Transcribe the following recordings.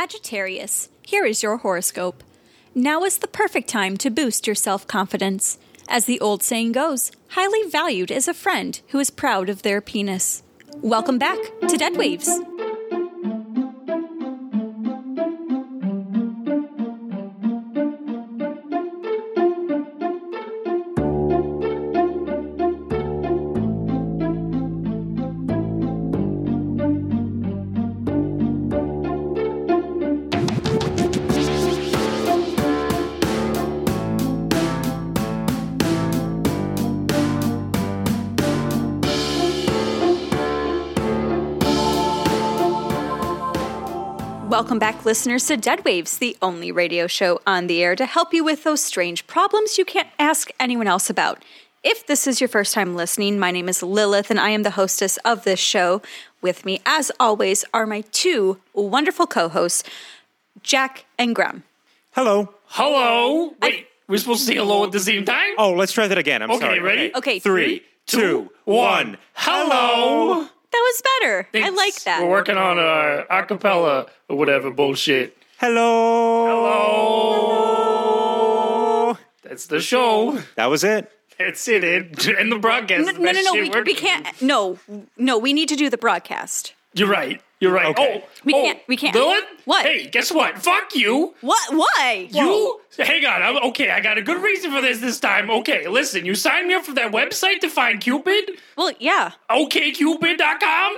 Sagittarius, here is your horoscope. Now is the perfect time to boost your self confidence. As the old saying goes, highly valued is a friend who is proud of their penis. Welcome back to Dead Waves. Welcome back, listeners, to Dead Waves, the only radio show on the air to help you with those strange problems you can't ask anyone else about. If this is your first time listening, my name is Lilith and I am the hostess of this show. With me, as always, are my two wonderful co hosts, Jack and Graham. Hello. Hello. Wait, we're supposed to say hello at the same time? Oh, let's try that again. I'm Okay, sorry. ready? Okay, Three, two, one. Hello. That was better. I like that. We're working on uh, acapella or whatever bullshit. Hello. Hello. That's the show. That was it. That's it. it and the broadcast. no, no, no, no. We, we can't. No, no. We need to do the broadcast. You're right. You're right. Okay. Oh, We oh, can't- we can't- Dylan? What? Hey, guess what? Fuck you. What? Why? You hang on. I'm, okay, I got a good reason for this this time. Okay, listen. You signed me up for that website to find Cupid. Well, yeah, OKCupid.com.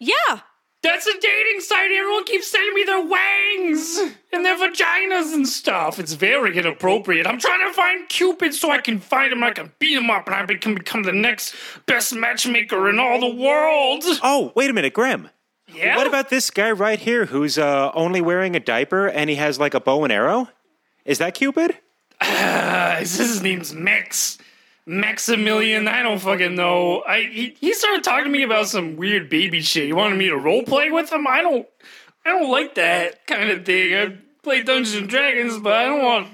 yeah. That's a dating site. Everyone keeps sending me their wangs and their vaginas and stuff. It's very inappropriate. I'm trying to find Cupid so I can find him, I can beat him up, and I can become the next best matchmaker in all the world. Oh, wait a minute, Graham. Yeah. What about this guy right here who's uh, only wearing a diaper and he has like a bow and arrow? Is that Cupid? Uh, his name's Max. Maximilian, I don't fucking know. I he, he started talking to me about some weird baby shit. He wanted me to role play with him. I don't I don't like that kind of thing. I play Dungeons and Dragons, but I don't want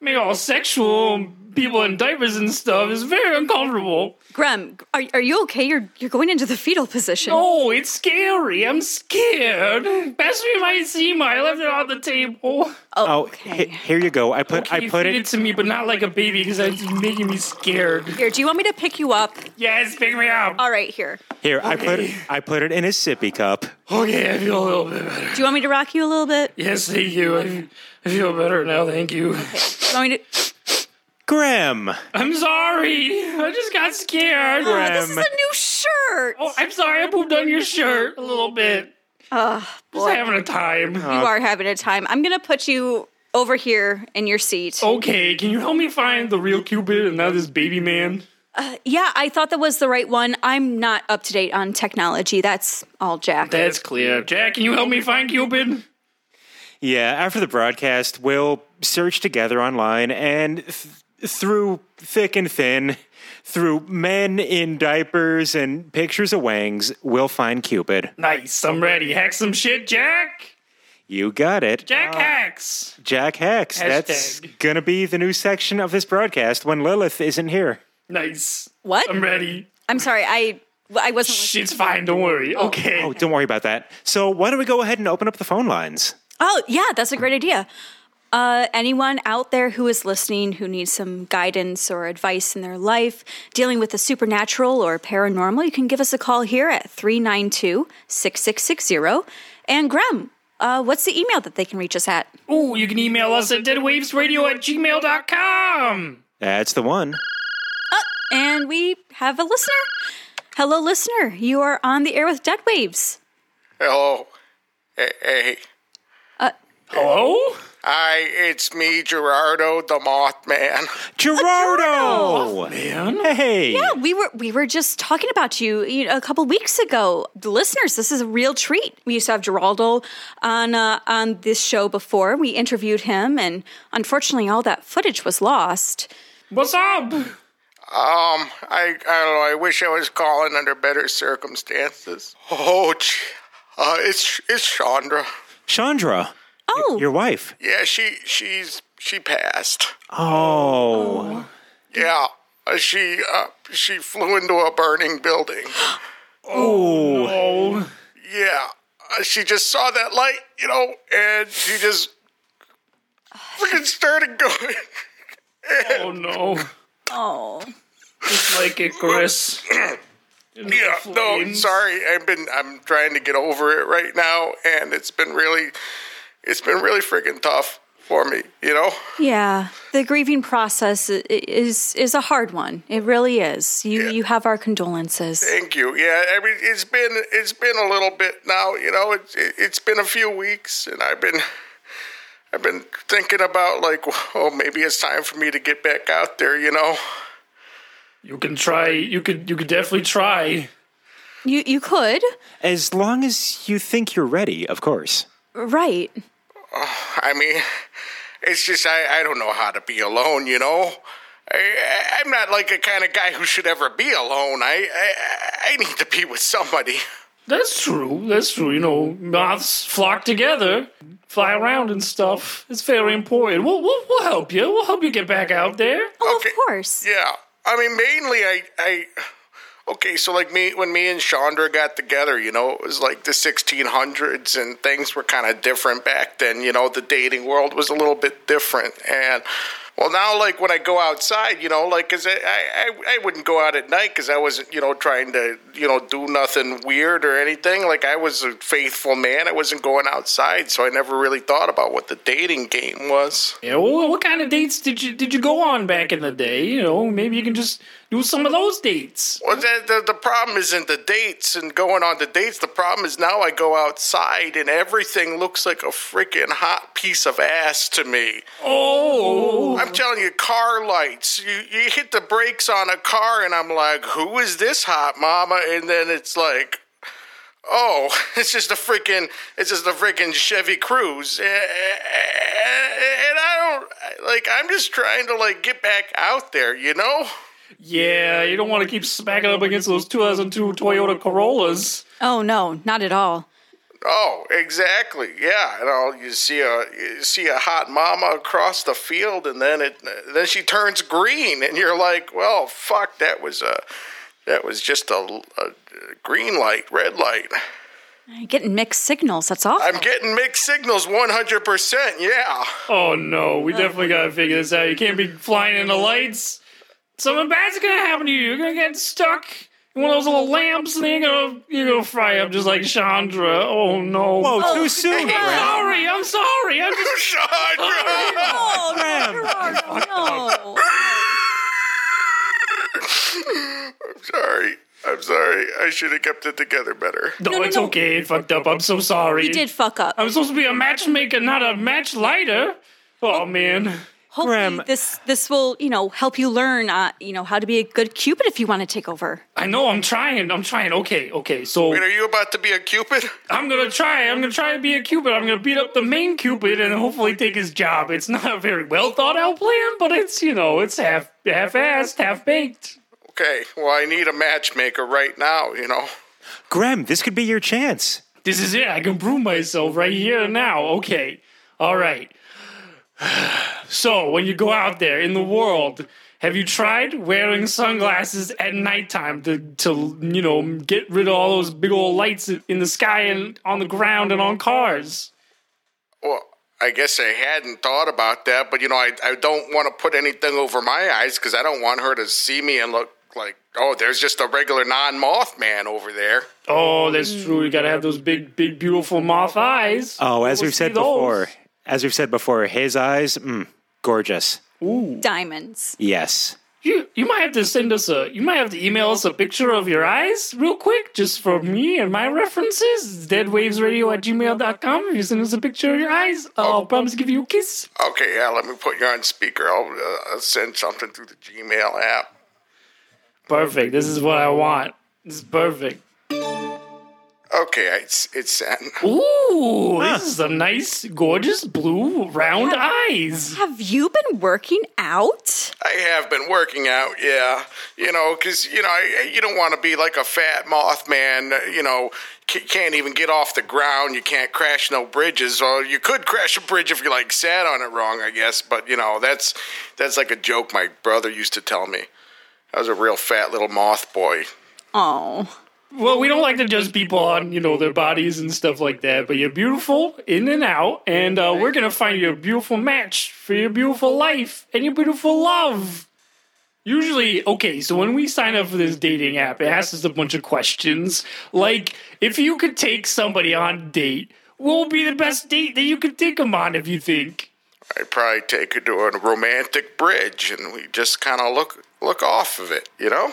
make all sexual people in diapers and stuff. is very uncomfortable. Graham, are, are you okay? You're you're going into the fetal position. Oh, it's scary. I'm scared. Pass me my Zima. I left it on the table. Oh, oh, okay. he- here you go. I put Okay, I put feed it. it to me, but not like a baby because it's making me scared. Here, do you want me to pick you up? Yes, pick me up. All right, here. Here, I put it. I put it in a sippy cup. Okay, I feel a little bit better. Do you want me to rock you a little bit? Yes, thank you. I, I feel better now. Thank you. Do you want me to? Graham. I'm sorry. I just got scared. Oh, this is a new shirt. Oh, I'm sorry. I pooped on your shirt a little bit. Oh, Just boy, having a time. Uh, you are having a time. I'm gonna put you over here in your seat. Okay, can you help me find the real Cupid and not this baby man? Uh, yeah, I thought that was the right one. I'm not up to date on technology. That's all, Jack. That's clear. Jack, can you help me find Cupid? Yeah, after the broadcast, we'll search together online and th- through thick and thin, through men in diapers and pictures of wangs, we'll find Cupid. Nice. I'm ready. Hack some shit, Jack. You got it. Jack hacks. Jack Hex. That's going to be the new section of this broadcast when Lilith isn't here. Nice. What? I'm ready. I'm sorry. I I wasn't. listening. Shit's fine. Don't worry. Oh, okay. Oh, don't worry about that. So, why don't we go ahead and open up the phone lines? Oh, yeah, that's a great idea. Uh, anyone out there who is listening who needs some guidance or advice in their life dealing with the supernatural or paranormal, you can give us a call here at 392 6660. And Graham, uh, what's the email that they can reach us at? Oh, you can email us at deadwavesradio at gmail.com. That's the one. And we have a listener. Hello, listener. You are on the air with Dead Waves. Hello. Hey, hey. Hello? Hi, it's me, Gerardo the Mothman. Gerardo! Man. Hey. Yeah, we were we were just talking about you, you know, a couple weeks ago. The listeners, this is a real treat. We used to have Geraldo on uh, on this show before. We interviewed him, and unfortunately, all that footage was lost. What's up? Um, I, I don't know, I wish I was calling under better circumstances. Oh, uh, it's, it's Chandra. Chandra, Oh, your wife. Yeah, she, she's, she passed. Oh. Yeah, she, uh, she flew into a burning building. Oh. Yeah, uh, she just saw that light, you know, and she just freaking started going. Oh no. oh, Just like Icarus. Into Yeah, no, sorry. I've been I'm trying to get over it right now and it's been really it's been really freaking tough for me, you know? yeah. The grieving process is is a hard one. It really is. You you have our condolences. Thank you. Yeah, I mean it's been it's been a little bit now, you know. It's it, it's been a few weeks and I've been I've been thinking about like, oh, maybe it's time for me to get back out there, you know. You can try you could you could definitely try. You you could As long as you think you're ready, of course. Right. I mean, it's just I, I don't know how to be alone, you know. I, I'm not like a kind of guy who should ever be alone. I, I I need to be with somebody. That's true. That's true. You know, moths flock together, fly around and stuff. It's very important. We'll, we'll, we'll help you. We'll help you get back out there. Oh, Okay. of course. Yeah, I mean mainly I I. Okay, so like me when me and Chandra got together, you know, it was like the 1600s and things were kind of different back then. You know, the dating world was a little bit different, and well, now like when I go outside, you know, like because I, I I wouldn't go out at night because I wasn't you know trying to you know do nothing weird or anything. Like I was a faithful man. I wasn't going outside, so I never really thought about what the dating game was. Yeah. Well, what kind of dates did you did you go on back in the day? You know, maybe you can just do some of those dates. Well, the, the, the problem isn't the dates and going on the dates. The problem is now I go outside and everything looks like a freaking hot piece of ass to me. Oh. I'm telling you, car lights. You, you hit the brakes on a car and I'm like, who is this hot mama? And then it's like, oh, it's just a freaking, it's just a freaking Chevy Cruze. And I don't, like, I'm just trying to, like, get back out there, you know? Yeah, you don't want to keep smacking up against those 2002 Toyota Corollas. Oh no, not at all. Oh, exactly. Yeah, you know, you see a you see a hot mama across the field, and then it then she turns green, and you're like, well, fuck, that was a that was just a, a green light, red light. You're getting mixed signals. That's awful. I'm getting mixed signals, 100. percent Yeah. Oh no, we definitely gotta figure this out. You can't be flying in the lights. Something bad's gonna happen to you. You're gonna get stuck in one of those little lamps, and you're gonna you're gonna fry up just like Chandra. Oh no. Whoa, too oh, soon, Graham. Sorry, I'm sorry. I'm just Chandra. oh, no, no. I'm sorry. I'm sorry. I should have kept it together better. no, no, it's no. okay. It fucked up. I'm so sorry. You did fuck up. I'm supposed to be a matchmaker, not a match lighter. Oh, oh. man. Hopefully, Graham- this this will you know help you learn uh, you know how to be a good cupid if you want to take over. I know. I'm trying. I'm trying. Okay. Okay. So Wait, are you about to be a cupid? I'm gonna try. I'm gonna try to be a cupid. I'm gonna beat up the main cupid and hopefully take his job. It's not a very well thought out plan, but it's you know it's half half assed, half baked. Okay. Well, I need a matchmaker right now. You know. Graham, this could be your chance. This is it. I can prove myself right here and now. Okay. All right. So when you go out there in the world, have you tried wearing sunglasses at nighttime to to you know get rid of all those big old lights in the sky and on the ground and on cars? Well, I guess I hadn't thought about that, but you know, I, I don't want to put anything over my eyes because I don't want her to see me and look like Oh, there's just a regular non-Mothman over there. Oh, that's true. You gotta have those big, big, beautiful moth eyes. Oh, as We'll we've said those. before, as we've said before, his eyes, mm, gorgeous. Diamonds. Yes. You you might have to send us a you might have to email us a picture of your eyes real quick, just for me and my references. Deadwavesradio at gmail.com. If you send us a picture of your eyes, I'll promise to give you a kiss. Okay, yeah, let me put you on speaker. I'll, uh, I'll send something through the Gmail app. Perfect. This is what I want. This is perfect. Okay, it's it's sent. Ooh, this is a nice, gorgeous blue round eyes. Have you been working out? I have been working out, yeah. You know, because you know I, you don't want to be like a fat Mothman. uh, You know, c- can't even get off the ground. You can't crash no bridges. Or you could crash a bridge if you like sat on it wrong, I guess. But you know, that's that's like a joke my brother used to tell me. I was a real fat little moth boy. Oh. Well, we don't like to judge people on, you know, their bodies and stuff like that, but you're beautiful in and out, and uh, we're going to find you a beautiful match for your beautiful life and your beautiful love. Usually, okay, so when we sign up for this dating app, it asks us a bunch of questions. Like, if you could take somebody on a date, what would be the best date that you could take them on if you think? I'd probably take her to a romantic bridge, and we just kind of look look off of it. You know,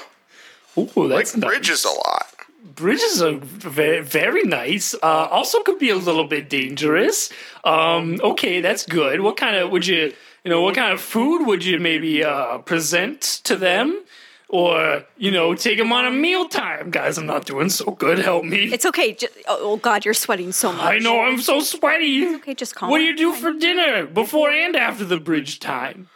Ooh, like nice. bridges a lot. Bridges are very, very nice. Uh, also, could be a little bit dangerous. Um, okay, that's good. What kind of would you, you know, what kind of food would you maybe uh, present to them, or you know, take them on a mealtime? Guys, I'm not doing so good. Help me. It's okay. Ju- oh, oh, God, you're sweating so much. I know I'm so sweaty. Okay, just calm What do you do for dinner before and after the bridge time?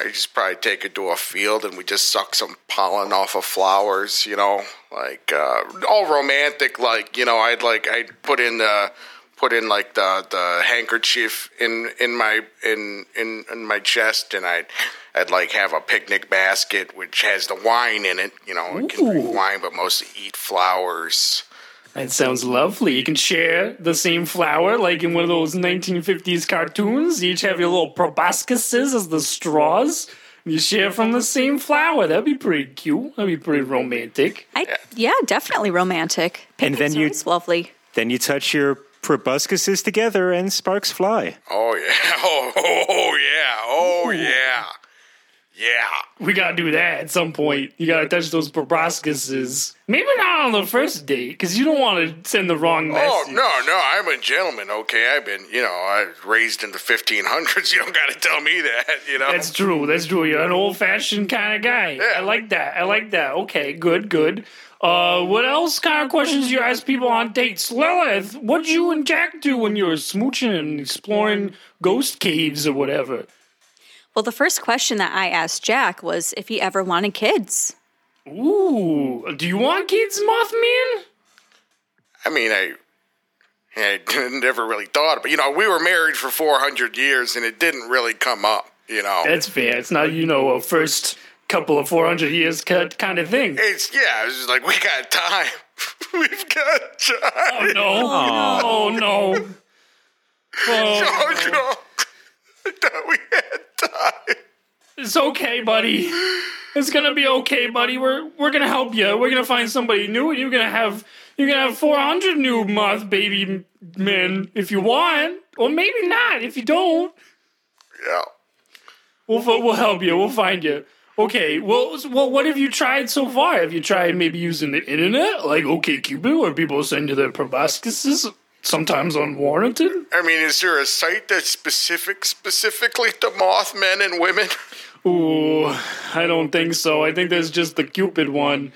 I just probably take it to a field and we just suck some pollen off of flowers, you know, like uh, all romantic. Like you know, I'd like I'd put in the put in like the the handkerchief in in my in in, in my chest, and I'd I'd like have a picnic basket which has the wine in it. You know, I can drink wine, but mostly eat flowers. That sounds lovely. You can share the same flower, like in one of those 1950s cartoons. You each have your little proboscises as the straws. You share from the same flower. That'd be pretty cute. That'd be pretty romantic. I, yeah, definitely romantic. And then you- lovely. Then you touch your proboscises together and sparks fly. Oh yeah! Oh, oh, oh yeah! Oh yeah! Yeah! We gotta do that at some point. You gotta touch those proboscises. Maybe not on the first date, because you don't want to send the wrong message. Oh no, no, I'm a gentleman. Okay, I've been, you know, I was raised in the 1500s. You don't got to tell me that, you know. That's true. That's true. You're an old fashioned kind of guy. Yeah. I like that. I like that. Okay, good, good. Uh, what else kind of questions do you ask people on dates? Lilith, what'd you and Jack do when you were smooching and exploring ghost caves or whatever? Well, the first question that I asked Jack was if he ever wanted kids. Ooh, do you want kids, Mothman? I mean, I, I never really thought, about, but you know, we were married for 400 years, and it didn't really come up. You know, That's fair. It's not, you know, a first couple of 400 years cut kind of thing. it's yeah, it's just like we got time. We've got time. Oh, time. no. Oh, no. Oh, no. Oh, no. I oh, thought we had time. It's okay, buddy. It's gonna be okay, buddy. We're we're gonna help you. We're gonna find somebody new, and you're gonna have you're gonna have 400 new moth baby men if you want, or maybe not if you don't. Yeah. We'll we'll help you. We'll find you. Okay. Well, well, what have you tried so far? Have you tried maybe using the internet, like OkCupid, where people send you their proboscises, sometimes unwarranted? I mean, is there a site that's specific specifically to Mothmen and women? Ooh, I don't think so. I think there's just the Cupid one,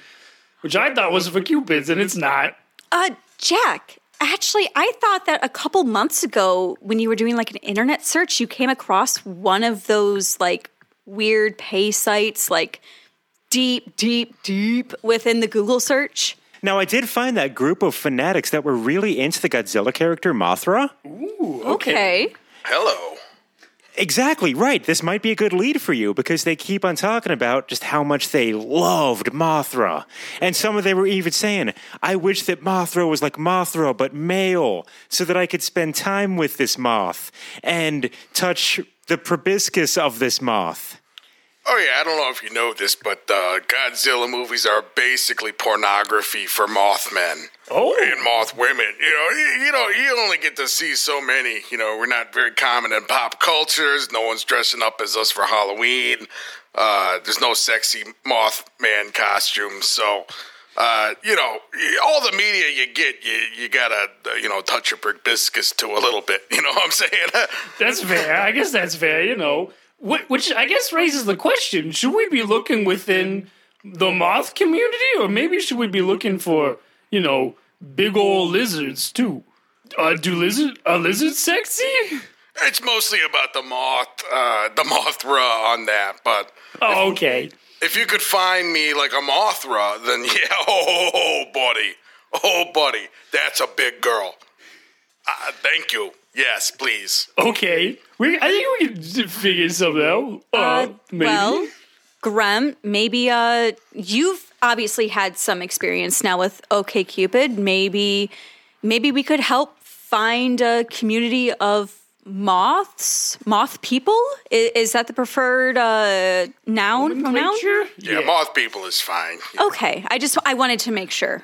which I thought was for Cupids, and it's not. Uh, Jack, actually, I thought that a couple months ago, when you were doing like an internet search, you came across one of those like weird pay sites, like deep, deep, deep within the Google search. Now, I did find that group of fanatics that were really into the Godzilla character Mothra. Ooh, okay. Hello. Exactly right. This might be a good lead for you because they keep on talking about just how much they loved Mothra. And some of them were even saying, I wish that Mothra was like Mothra, but male, so that I could spend time with this moth and touch the proboscis of this moth. Oh yeah, I don't know if you know this, but uh, Godzilla movies are basically pornography for Mothmen Oh, and moth women. You know, you, you know, you only get to see so many. You know, we're not very common in pop cultures. No one's dressing up as us for Halloween. Uh, there's no sexy Mothman costumes, so. Uh, you know, all the media you get, you you gotta, uh, you know, touch your proboscis to a little bit. You know what I'm saying? that's fair. I guess that's fair. You know, which I guess raises the question: Should we be looking within the moth community, or maybe should we be looking for, you know, big old lizards too? Uh, do lizard are lizards sexy? It's mostly about the moth, uh, the Mothra on that. But Oh, okay. if you could find me like a Mothra, then yeah, oh, buddy, oh, buddy, that's a big girl. Uh, thank you. Yes, please. Okay, we. I think we can figure something out. Uh, Uh, maybe. well, Grem, maybe uh, you've obviously had some experience now with OK Cupid. Maybe, maybe we could help find a community of moths, moth people. Is, is that the preferred uh, noun pronoun? Nature? Yeah, moth people is fine. Okay, I just I wanted to make sure.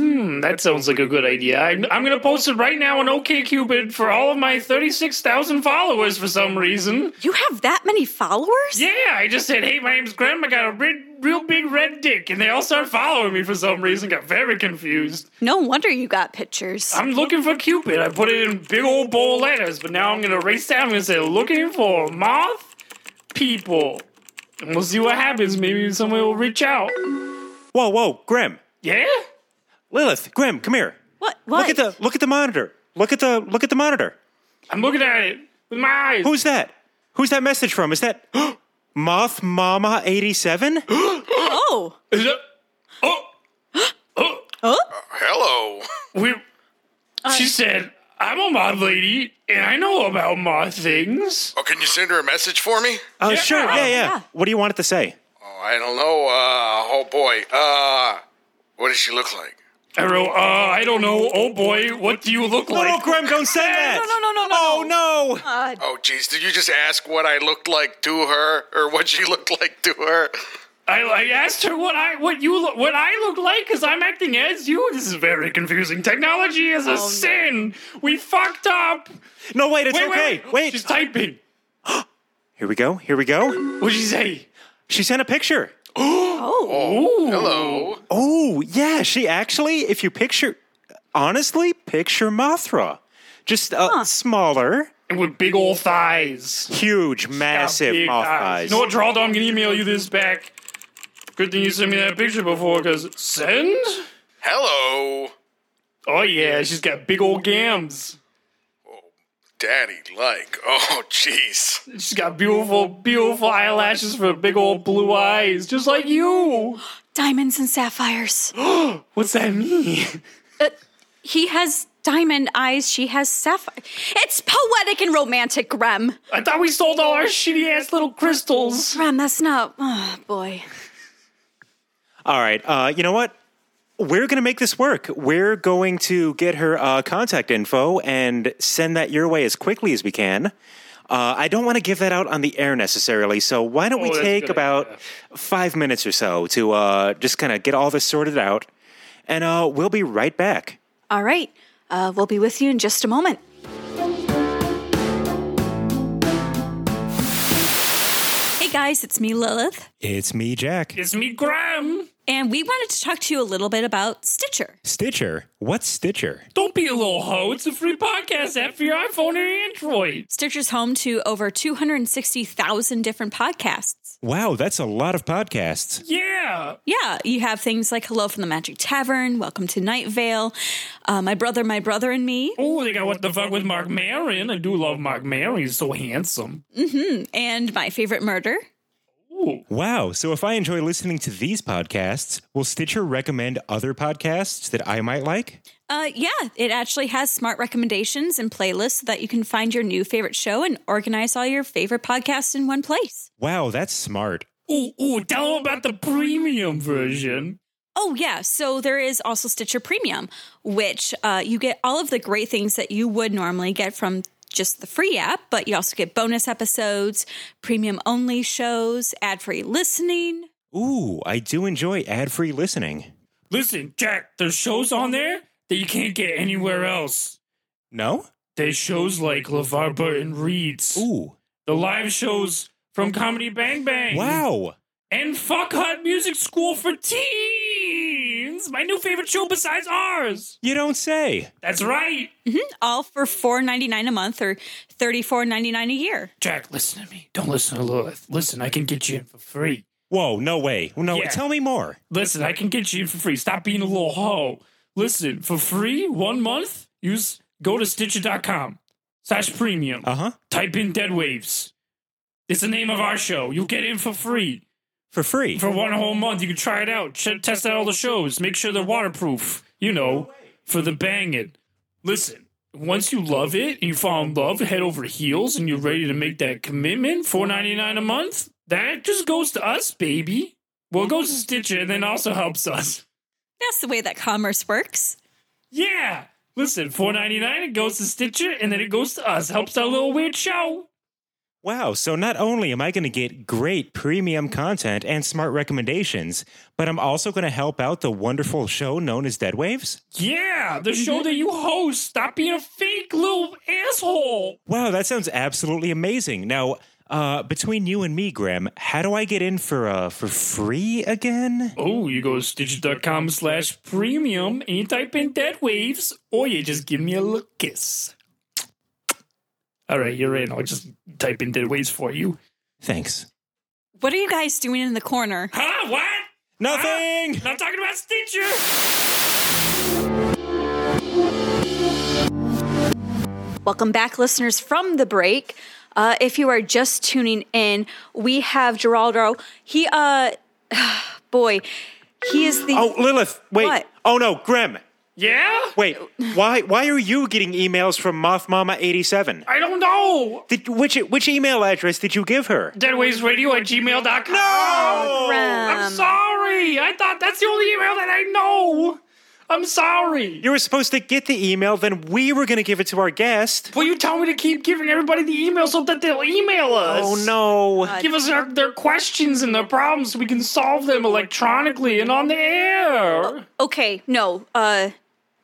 Hmm, that sounds like a good idea. I'm, I'm going to post it right now on OKCupid for all of my 36,000 followers for some reason. You have that many followers? Yeah, I just said, hey, my name's Graham. I got a red, real big red dick. And they all started following me for some reason. Got very confused. No wonder you got pictures. I'm looking for Cupid. I put it in big old bold letters, but now I'm going to erase that. I'm going to say, looking for moth people. And we'll see what happens. Maybe someone will reach out. Whoa, whoa, Grim, Yeah? Lilith, Grim, come here. what? What? Look at the look at the monitor. Look at the look at the monitor. I'm looking at it with my eyes. Who's that? Who's that message from? Is that Moth Mama eighty seven? oh, Is it? Oh, Oh. Hello. we. she said, "I'm a moth lady, and I know about moth things." Oh, can you send her a message for me? Uh, sure, yeah, yeah, yeah. What do you want it to say? Oh, I don't know. Uh, oh boy. Uh, what does she look like? I wrote, "Uh, I don't know. Oh boy, what do you look No, like?" no, Grim, don't say that. no, no, no, no, no. Oh no. Oh, geez, did you just ask what I looked like to her, or what she looked like to her? I, I asked her what I what you look what I look like because I'm acting as you. This is very confusing. Technology is a sin. We fucked up. No, wait, it's Wait, okay. wait, Wait. She's typing. Here we go. Here we go. What'd she say? She sent a picture. Ooh. Hello. Oh, yeah, she actually, if you picture, honestly, picture Mothra. Just uh, smaller, And with big old thighs. huge, massive Big moth eyes. eyes. You know what, Geraldo? I'm gonna email you this back. Good thing you sent me that picture before, cause send? Hello. Oh yeah, she's got big old gams. Daddy like. Oh, jeez. She's got beautiful, beautiful eyelashes for big old blue eyes, just like you. diamonds and sapphires. What's that mean? He has diamond eyes. She has sapphire. It's poetic and romantic, Grem. I thought we sold all our shitty ass little crystals. Grem, that's not. Oh boy. All right. Uh, you know what? We're going to make this work. We're going to get her uh, contact info and send that your way as quickly as we can. Uh, I don't want to give that out on the air necessarily, so why don't we Oh, that's a take about idea. five minutes or so to uh, just kind of get all this sorted out, and uh, we'll be right back. All right. Uh, we'll be with you in just a moment. Hey guys, it's me, Lilith, It's me, Jack. It's me, Graham. And we wanted to talk to you a little bit about Stitcher. Stitcher. What's Stitcher? Don't be a little hoe. It's a free podcast app for your iPhone or Android. Stitcher's home to over 260,000 different podcasts. Wow, that's a lot of podcasts. Yeah. Yeah, you have things like Hello from the Magic Tavern, Welcome to Night Vale, uh, My Brother, My Brother and Me, Oh, they got what the fuck with Marc Maron. I do love Marc Maron. He's so handsome. and My Favorite Murder. Ooh. Wow. So if I enjoy listening to these podcasts, will Stitcher recommend other podcasts that I might like? Uh, yeah, it actually has smart recommendations and playlists so that you can find your new favorite show and organize all your favorite podcasts in one place. Wow, that's smart. Ooh, ooh, tell them about the premium version. Oh, yeah. So there is also Stitcher Premium, which uh, you get all of the great things that you would normally get from just the free app, but you also get bonus episodes, premium only shows, ad free listening. Ooh, I do enjoy ad free listening. Listen, Jack, there's shows on there that you can't get anywhere else. No? There's shows like LeVar Burton Reads, Ooh. the live shows from Comedy Bang Bang. Wow. And Fuck Hut Music School for Teens, my new favorite show besides ours. You don't say. That's right. All for four ninety nine a month or thirty four ninety nine a year. Jack, listen to me. Don't listen to Lilith. Listen, I can get you in for free. Whoa, no way. No, Yeah. tell me more. Listen, I can get you in for free. Stop being a little hoe. Listen, for free, one month, use go to Stitcher.com slash premium. Uh huh. Type in Dead Waves. It's the name of our show. You'll get in for free. For free. For one whole month, you can try it out. Ch- test out all the shows. Make sure they're waterproof. You know, for the banging. Listen, once you love it and you fall in love, head over heels, and you're ready to make that commitment, four ninety nine a month. That just goes to us, baby. Well, it goes to Stitcher, and then also helps us. That's the way that commerce works. Yeah. Listen, four ninety nine. It goes to Stitcher, and then it goes to us. Helps our little weird show. Wow, so not only am I going to get great premium content and smart recommendations, but I'm also going to help out the wonderful show known as Dead Waves? Yeah, the show that you host. Stop being a fake little asshole. Wow, that sounds absolutely amazing. Now, uh, between you and me, Graham, how do I get in for uh, for free again? Oh, you go to stitcher.com slash premium and you type in dead waves, or you just give me a little kiss. All right, you're in. I'll just type in dead waves for you. Thanks. What are you guys doing in the corner? Huh? What? Nothing! Not talking about Stitcher. Welcome back, listeners, from the break. Uh, if you are just tuning in, we have Geraldo. He, uh, boy, he is the. Oh, Lilith, wait. What? Oh no, Graham. Yeah? Wait, why why are you getting emails from Moth Mama 87? I don't know. Did, which which email address did you give her? Deadwavesradio at gmail.com. No! Oh, Graham. I'm sorry. I thought that's the only email that I know. I'm sorry. You were supposed to get the email, then we were going to give it to our guest. Will you tell me to keep giving everybody the email so that they'll email us? Oh no. Give us their, their questions and their problems so we can solve them electronically and on the air. Okay, no, uh,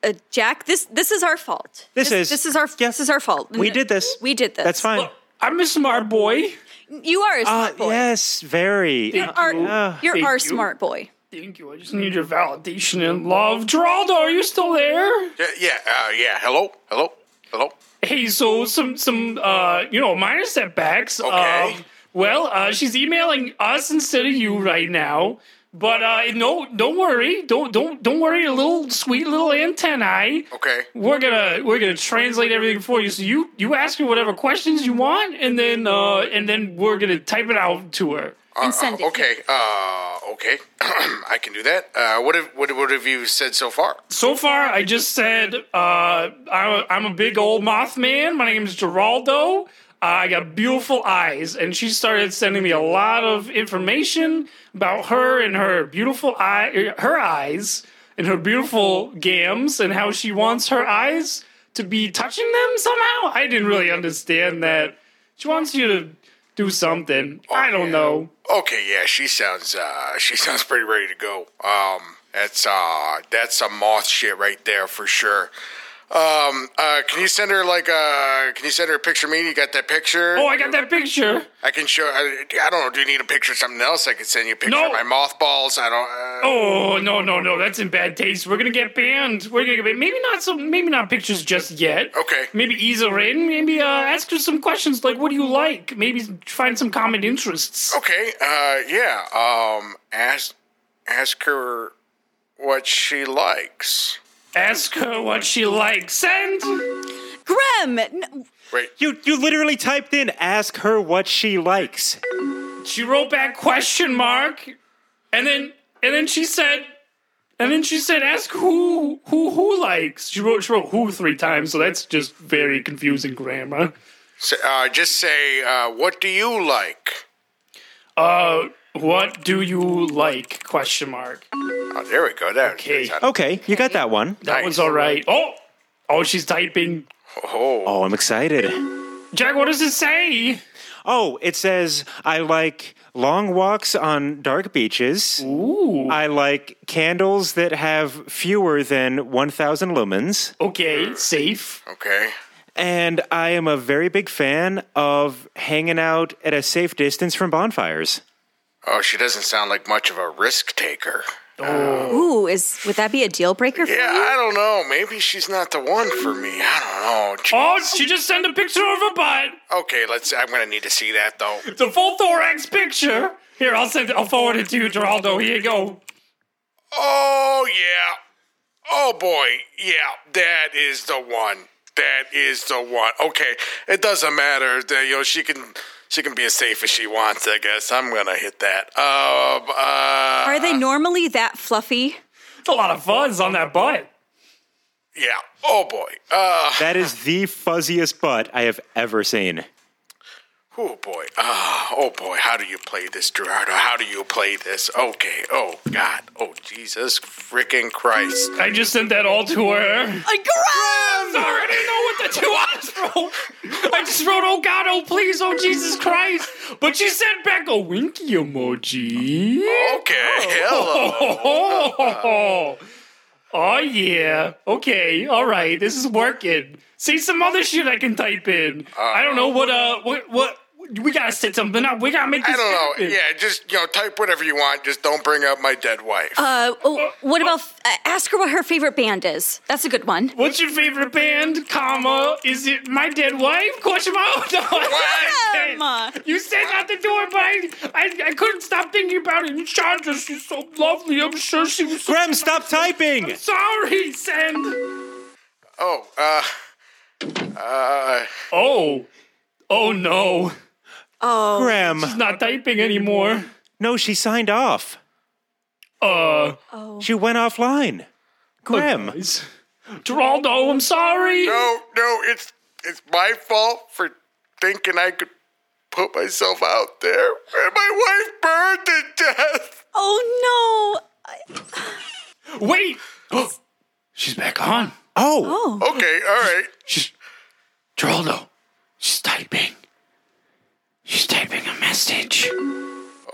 uh, Jack, this this is our fault. This is- this is our yeah. this is our fault. We did this. We did this. That's fine. Look, I'm a smart boy. You are a Uh, smart boy. yes, very. Thank Our- you. you're Thank our you. smart boy. Thank you. I just need your validation and love. Geraldo, are you still there? Yeah, yeah, uh, yeah. Hello, hello, hello. Hey, so some some uh you know minor setbacks. Okay. Um, well, uh, she's emailing us instead of you right now. But uh, no, don't worry. Don't don't don't worry. A little sweet little antennae. Okay. We're gonna we're gonna translate everything for you. So you you ask her whatever questions you want, and then uh and then we're gonna type it out to her. And send it. Okay. Uh, okay. I can do that. Uh, what have what, what have you said so far? So far, I just said uh, I'm, a, I'm a big old Mothman. My name is Geraldo. Uh, I got beautiful eyes, and she started sending me a lot of information about her and her beautiful eye, her eyes, and her beautiful gams, and how she wants her eyes to be touching them somehow. I didn't really understand that. She wants you to do something. I don't know. Okay. Yeah, she sounds uh, she sounds pretty ready to go. Um, that's uh, that's some moth shit right there for sure. Um, uh, can you send her like uh, can you send her a picture of me? You got that picture? Oh, I got that picture. I can show. I, I don't know. Do you need a picture of something else? I could send you a picture No. of my mothballs. I don't. Oh no no no! That's in bad taste. We're gonna get banned. We're gonna get banned. Maybe not some. Maybe not pictures just yet. Okay. Maybe ease her in. Maybe uh, ask her some questions like, "What do you like?" Maybe find some common interests. Okay. Uh, yeah. Um, ask ask her what she likes. Ask her what she likes. and. Graham, n- Wait. You you literally typed in ask her what she likes. She wrote back question mark, and then and then she said, and then she said, "Ask who who who likes." She wrote she wrote who three times, so that's just very confusing grammar. So, uh, just say, uh, what do you like? Uh, what do you like? Question mark. Oh, there we go. There. Okay. Okay, you got that one. That Nice. one's all right. Oh, oh, she's typing. Oh, Oh, I'm excited. Jack, what does it say? Oh, it says I like long walks on dark beaches. Ooh. I like candles that have fewer than 1,000 lumens. Okay, safe. okay. And I am a very big fan of hanging out at a safe distance from bonfires. Oh, she doesn't sound like much of a risk taker. Oh. Ooh, is would that be a deal breaker for Yeah, you? I don't know. Maybe she's not the one for me. I don't know. Gee. Oh, she just sent a picture of her butt. Okay, let's. I'm gonna need to see that though. It's a full thorax picture. Here, I'll send. I'll forward it to you, Geraldo. Here you go. Oh yeah. Oh boy. Yeah, that is the one. That is the one. Okay, it doesn't matter. That You know, she can. She can be as safe as she wants. I guess I'm gonna hit that. Um. Uh. Are they normally that fluffy? It's a lot of fuzz on that butt. Yeah. Oh boy. Uh. That is the fuzziest butt I have ever seen. Oh boy. Ah, oh boy. How do you play this, Gerardo? How do you play this? Okay. Oh God. Oh Jesus freaking Christ. I just sent that all to her. A gross! Sorry, I didn't know what the two eyes wrote. I just wrote, "Oh God, oh please, oh Jesus Christ!" But she sent back a winky emoji. Okay. Hello. Oh, oh yeah. Okay. All right. This is working. See some other shit I can type in. I don't know what. Uh. What. What. We gotta set something up. We gotta make I don't know. happen. Yeah, just you know, type whatever you want. Just don't bring up my dead wife. Uh, oh, what about uh, ask her what her favorite band is? That's a good one. What's your favorite band? Comma. Is it my dead wife? Question mark. No, Emma. You said not to do it, but I, I, I couldn't stop thinking about it. And Chandra, she's so lovely. I'm sure she was. So Graham, stop typing! sorry. Send. oh, uh, uh, Oh. Oh no. Graham, She's not typing anymore. no, she signed off. Uh. She went offline. Graham, Guys. Geraldo, I'm sorry. no, no, it's it's my fault for thinking I could put myself out there, and my wife burned to death. Oh no. Wait. She's back on. oh, Okay, all right. She's Geraldo. She's typing. She's typing a message.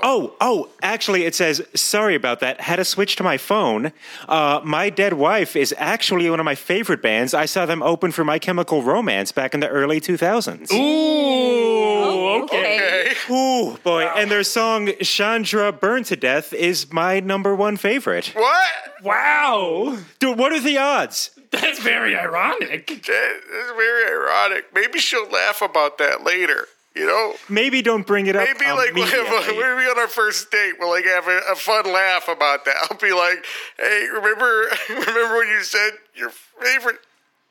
oh, oh, actually, it says, sorry about that. Had to switch to my phone. Uh, my Dead Wife is actually one of my favorite bands. I saw them open for My Chemical Romance back in the early 2000s. Ooh. okay. Okay. Ooh, boy. And their song, Chandra Burn to Death, is my number one favorite. What? Wow. Dude, what are the odds? That's very ironic. That is very ironic. Maybe she'll laugh about that later. You know, Maybe don't bring it up. maybe like we'll have a, maybe on our first date we'll like have a, a fun laugh about that. I'll be like, "Hey, remember remember when you said your favorite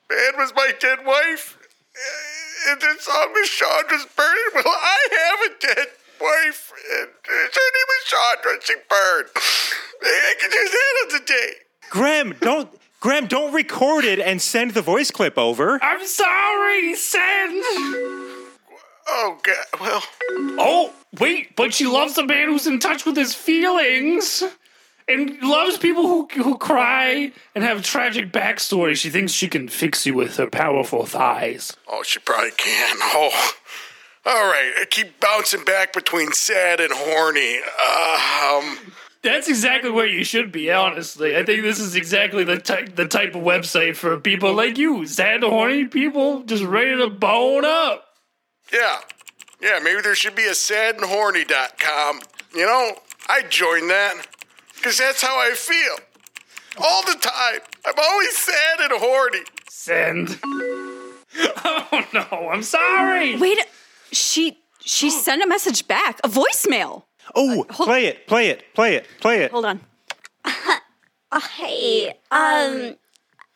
band was my dead wife, and the song was Chandra's burning? Well, I have a dead wife, and her name is Chandra. She burned. I can use that on the date. Graham, don't. Graham, don't record it and send the voice clip over. I'm sorry. Send. Oh God. Well, Oh, wait, but she loves a man who's in touch with his feelings and loves people who, who cry and have tragic backstories. She thinks she can fix you with her powerful thighs. oh, she probably can. Oh. All right, I keep bouncing back between sad and horny. Uh, um, That's exactly where you should be, honestly. I think this is exactly the type the type of website for people like you, sad, horny people just ready to bone up. Yeah. Yeah, maybe there should be a sadandhorny.com. You know, I'd join that. Because that's how I feel. All the time. I'm always sad and horny. Send. Oh no, I'm sorry. Wait, she she sent a message back, a voicemail. Oh, play it, play it, play it, play it. Hold on. Hey, um,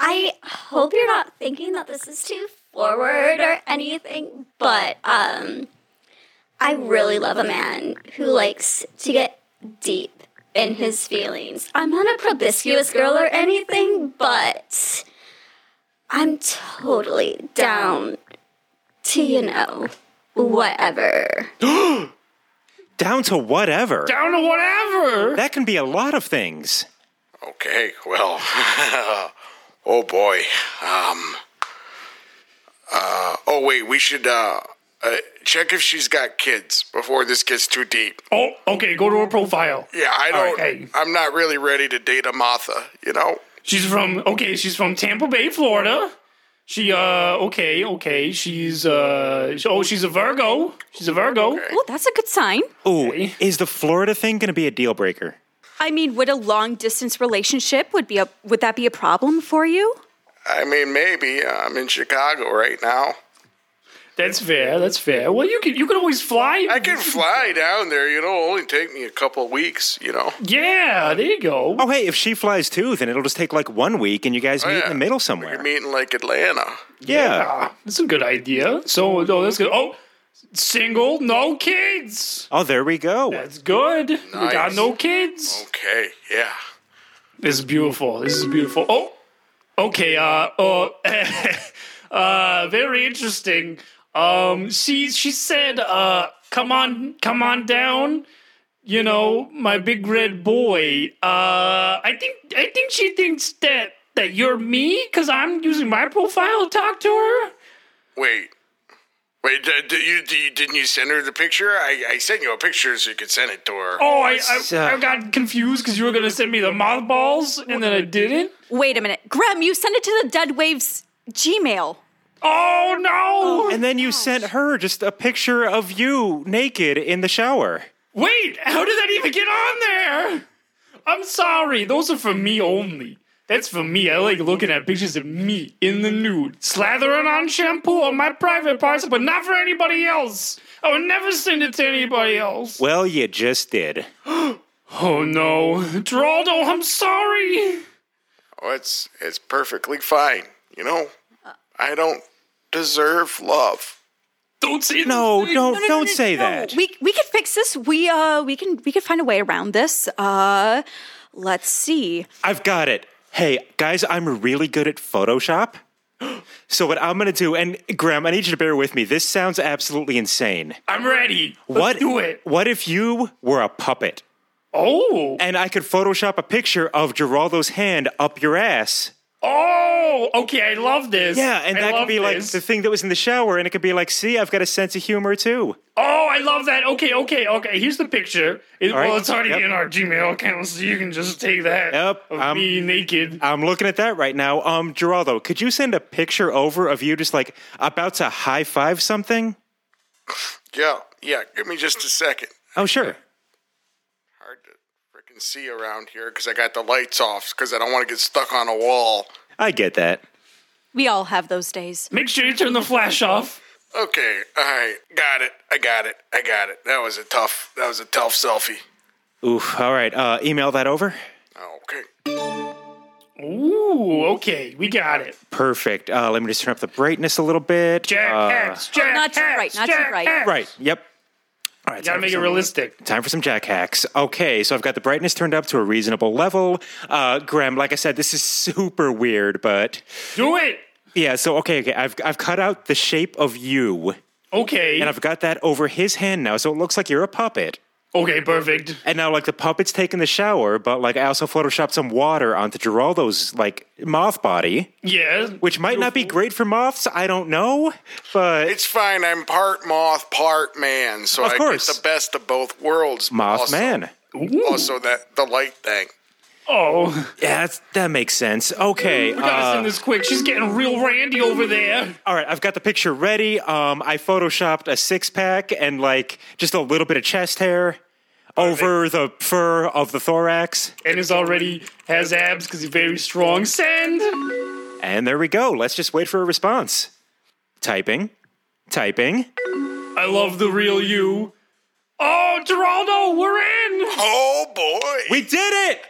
I hope you're not thinking that this is too forward or anything, but, um, I really love a man who likes to get deep in his feelings. I'm not a promiscuous girl or anything, but I'm totally down to, you know, whatever. Down to whatever. Down to whatever. That can be a lot of things. Okay, well, oh boy. Um, Uh, oh wait, we should uh, uh, check if she's got kids before this gets too deep. Oh, okay. Go to her profile. Yeah, I don't. Okay. I'm not really ready to date a Martha. You know. She's from okay. She's from Tampa Bay, Florida. She uh okay okay. She's uh oh she's a Virgo. She's a Virgo. Oh, that's a good sign. Ooh, Okay. is the Florida thing going to be a deal breaker? I mean, would a long distance relationship would be a would that be a problem for you? I mean, maybe I'm in Chicago right now. That's fair. That's fair. Well, you can you can always fly. I can fly down there. You know, it'll only take me a couple weeks. You know. Yeah, there you go. Oh, hey, if she flies too, then it'll just take like one week and you guys meet in the middle somewhere. could meet in like Atlanta. yeah. Ah, that's a good idea. So no, that's good. Oh, single, no kids. Oh, there we go. That's good. We got no kids. Okay. Yeah. This is beautiful. This is beautiful. Oh, okay. Uh, uh, uh, very interesting. Um, she she said, uh, come on, come on down. You know, my big red boy. Uh, I think I think she thinks that that you're me because I'm using my profile to talk to her. Wait. Wait, did, did you, did you, didn't you send her the picture? I, I sent you a picture so you could send it to her. Oh, I So- I, I got confused because you were gonna send me the mothballs and then I didn't. Wait a minute, Graham, you sent it to the Dead Waves Gmail. Oh no! Oh, and then you sent her just a picture of you naked in the shower. Wait, how did that even get on there? I'm sorry, those are for me only. That's for me. I like looking at pictures of me in the nude, slathering on shampoo on my private parts, but not for anybody else. I would never send it to anybody else. Well, you just did. Oh no, Geraldo, I'm sorry. Oh, it's it's perfectly fine. You know, I don't deserve love. Don't say No, this. don't No, no, don't no, say no. that. We we can fix this. We uh we can we can find a way around this. Uh, let's see. I've got it. Hey, guys, I'm really good at Photoshop. So what I'm gonna do, and Graham, I need you to bear with me. This sounds absolutely insane. I'm ready. Let's what do it. What if you were a puppet Oh, and I could Photoshop a picture of Geraldo's hand up your ass? Oh, okay. I love this. Yeah, and I that could love be like this. the thing that was in the shower, and it could be like, see, I've got a sense of humor too. Oh, I love that. Okay, okay, okay. Here's the picture. It, All right. Well, it's already Yep. in our Gmail account, so you can just take that Yep, of um, me naked. I'm looking at that right now. Um, Geraldo, could you send a picture over of you just like about to high five something? Yeah, yeah. Give me just a second. Oh, sure. Hard to freaking see around here because I got the lights off because I don't want to get stuck on a wall. I get that. We all have those days. Make sure you turn the flash off. Okay, all right, got it. I got it. I got it. That was a tough. That was a tough selfie. Oof. All right. Uh, email that over. Oh, okay. Ooh, okay, we got it. Perfect. Uh, let me just turn up the brightness a little bit. Jack Uh, hacks, Jack not too hacks, bright, not too Jack bright. hacks. right. Yep. All right. Gotta make it realistic. Time for some jack hacks. Okay, so I've got the brightness turned up to a reasonable level. Uh, Graham, like I said, this is super weird, but Do it. yeah. So okay, okay. I've I've cut out the shape of you, Okay. and I've got that over his hand now, so it looks like you're a puppet. Okay, perfect. And now, like the puppet's taking the shower, but like I also photoshopped some water onto Geraldo's like moth body, Yeah. which might not be great for moths. I don't know, but It's fine. I'm part moth, part man, so Of I course. get the best of both worlds. moth also- man. Also, that the light thing. Oh, Yeah, that's, that makes sense. Okay. we gotta uh, send this quick. She's getting real randy over there. All right, I've got the picture ready. Um, I photoshopped a six pack and like just a little bit of chest hair over the fur of the thorax. And is already has abs because he's very strong. Send. And there we go. Let's just wait for a response. Typing. Typing. I love the real you. Oh, Geraldo, we're in. Oh boy! We did it!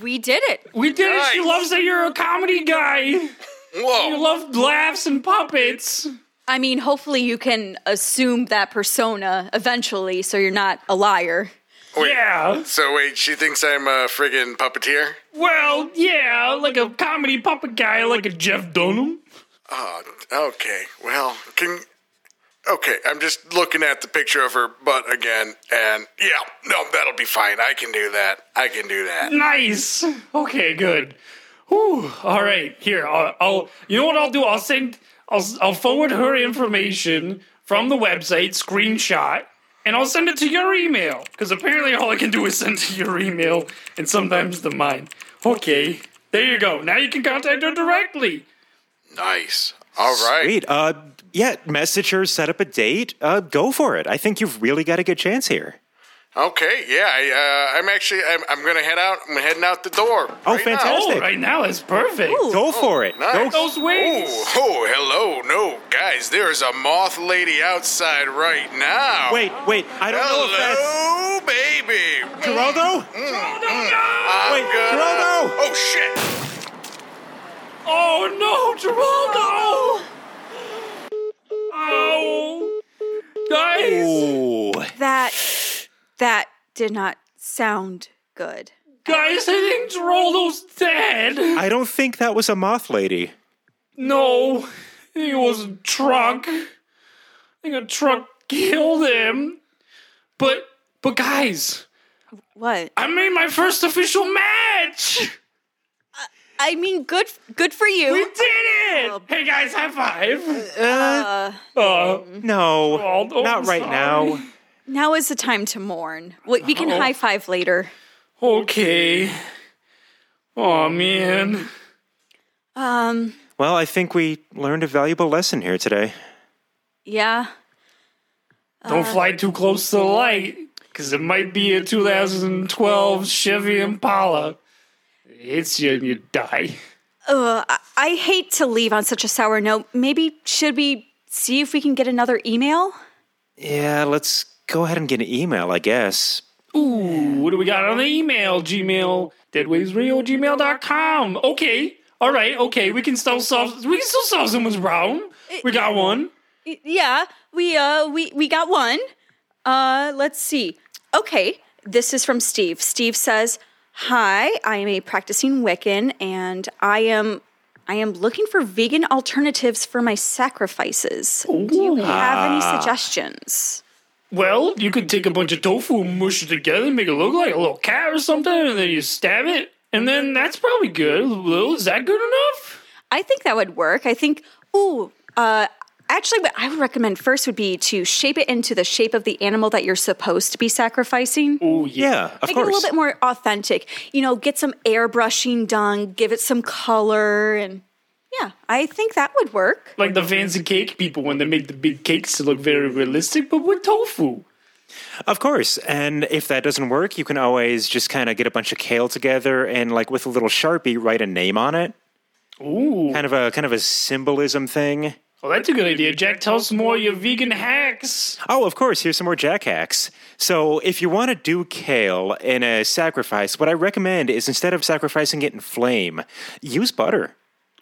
We did it. We did it. She Nice. loves that you're a comedy guy. You Whoa! love laughs and puppets. I mean, hopefully you can assume that persona eventually, so you're not a liar. Wait. Yeah. So wait, she thinks I'm a friggin' puppeteer. Well, yeah, like a comedy puppet guy, like a Jeff Dunham. Oh, okay. Well, can. Okay, I'm just looking at the picture of her butt again, and yeah, no, that'll be fine. I can do that. I can do that. Nice. Okay, good. Whew. All right, here. I'll, I'll. You know what I'll do? I'll send. I'll I'll forward her information from the website, screenshot, and I'll send it to your email. Because apparently all I can do is send to your email and sometimes to mine. Okay, there you go. Now you can contact her directly. Nice. All right. Sweet. Uh, yeah, message her, set up a date. Uh, go for it. I think you've really got a good chance here. Okay. Yeah. I, uh, I'm actually. I'm, I'm gonna head out. I'm heading out the door. Oh, right now. fantastic. Oh, right now is perfect. Go oh, for it. Nice. Go. Those wings. Oh, oh, hello. No, guys, there is a moth lady outside right now. Wait, wait. I don't know if that's Hello, baby. Geraldo. Mm, mm, mm. I'm Wait, gonna- Geraldo! Oh shit. Oh no, Geraldo! Oh, guys, Ooh. That that did not sound good. guys, I think Geraldo's dead. I don't think that was a moth lady. No, he was a truck. I think a truck killed him. But, but guys, What? I made my first official match. I mean, good good for you. We you. did it! Hey guys, high five. Uh, Uh, No, Geraldo, not I'm right sorry. now. Now is the time to mourn. We, we can Oh. high five later. Okay. Oh man. Um, Well, I think we learned a valuable lesson here today. yeah. Don't fly too close to the light, because it might be a 2012 Chevy Impala. It hits you and you die. Uh, I, I hate to leave on such a sour note. Maybe should we see if we can get another email? Yeah, let's go ahead and get an email, I guess. Ooh, what do we got on the email? Gmail, deadwavesradio, gmail.com. Okay. All right, okay. We can still solve we can still solve someone's problem. We got one. Yeah, we uh we we got one. Uh let's see. Okay, this is from Steve. Steve says, "Hi, I am a practicing Wiccan and I am I am looking for vegan alternatives for my sacrifices. Do you have any suggestions?" Well, you could take a bunch of tofu and mush it together and make it look like a little cat or something, and then you stab it, and then that's probably good. Well, is that good enough? I think that would work. I think ooh, uh Actually, what I would recommend first would be to shape it into the shape of the animal that you're supposed to be sacrificing. Oh yeah. Yeah, of Make it a little bit more authentic. You know, get some airbrushing done, give it some color, and yeah, I think that would work. Like the fancy cake people when they make the big cakes to look very realistic, but with tofu. Of course. And if that doesn't work, you can always just kind of get a bunch of kale together and like with a little Sharpie write a name on it. Ooh. Kind of a kind of a symbolism thing. Well, that's a good idea. Jack, tell us more of your vegan hacks. Oh, of course, here's some more jack hacks. So, if you want to do kale in a sacrifice, what I recommend is instead of sacrificing it in flame, use butter.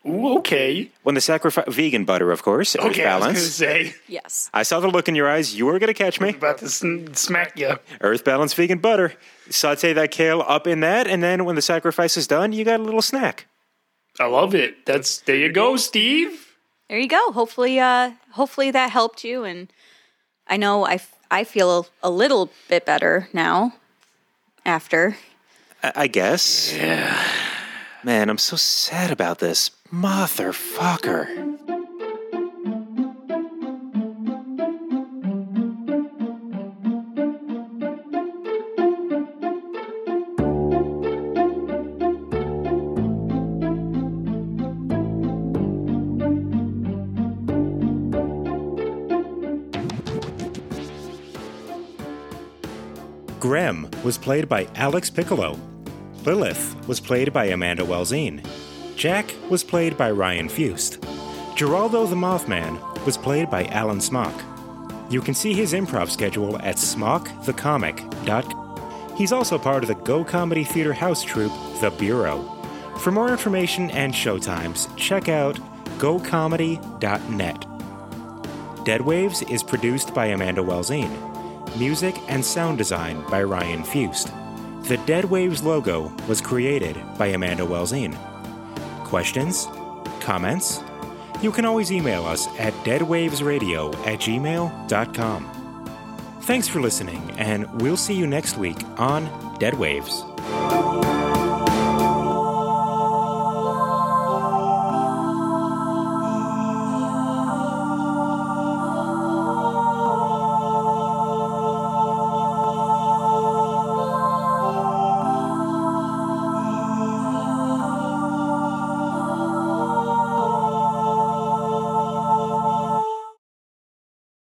Ooh, okay. When the sacrifice vegan butter, of course, Earth Okay, I was balance. gonna say Yes. I saw the look in your eyes. You were going to catch me. about to sn- smack you. Earth Balance vegan butter. Saute that kale up in that, and then when the sacrifice is done, you got a little snack. I love it. That's there you go, Steve. There you go. Hopefully, uh, hopefully that helped you. And I know I, f- I feel a little bit better now. After I, I guess. Yeah. Man, I'm so sad about this. Motherfucker. Graham was played by Alex Piccolo. Lilith was played by Amanda Welzine. Jack was played by Ryan Fust. Geraldo the Mothman was played by Alan Smock. You can see his improv schedule at smockthecomic.com. He's also part of the Go Comedy Theater house troupe, The Bureau. For more information and showtimes, check out gocomedy.net. Dead Waves is produced by Amanda Welzine. Music and sound design by Ryan Fust. The Dead Waves logo was created by Amanda Welzine. Questions? Comments? You can always email us at deadwavesradio at gmail.com. Thanks for listening, and we'll see you next week on Dead Waves.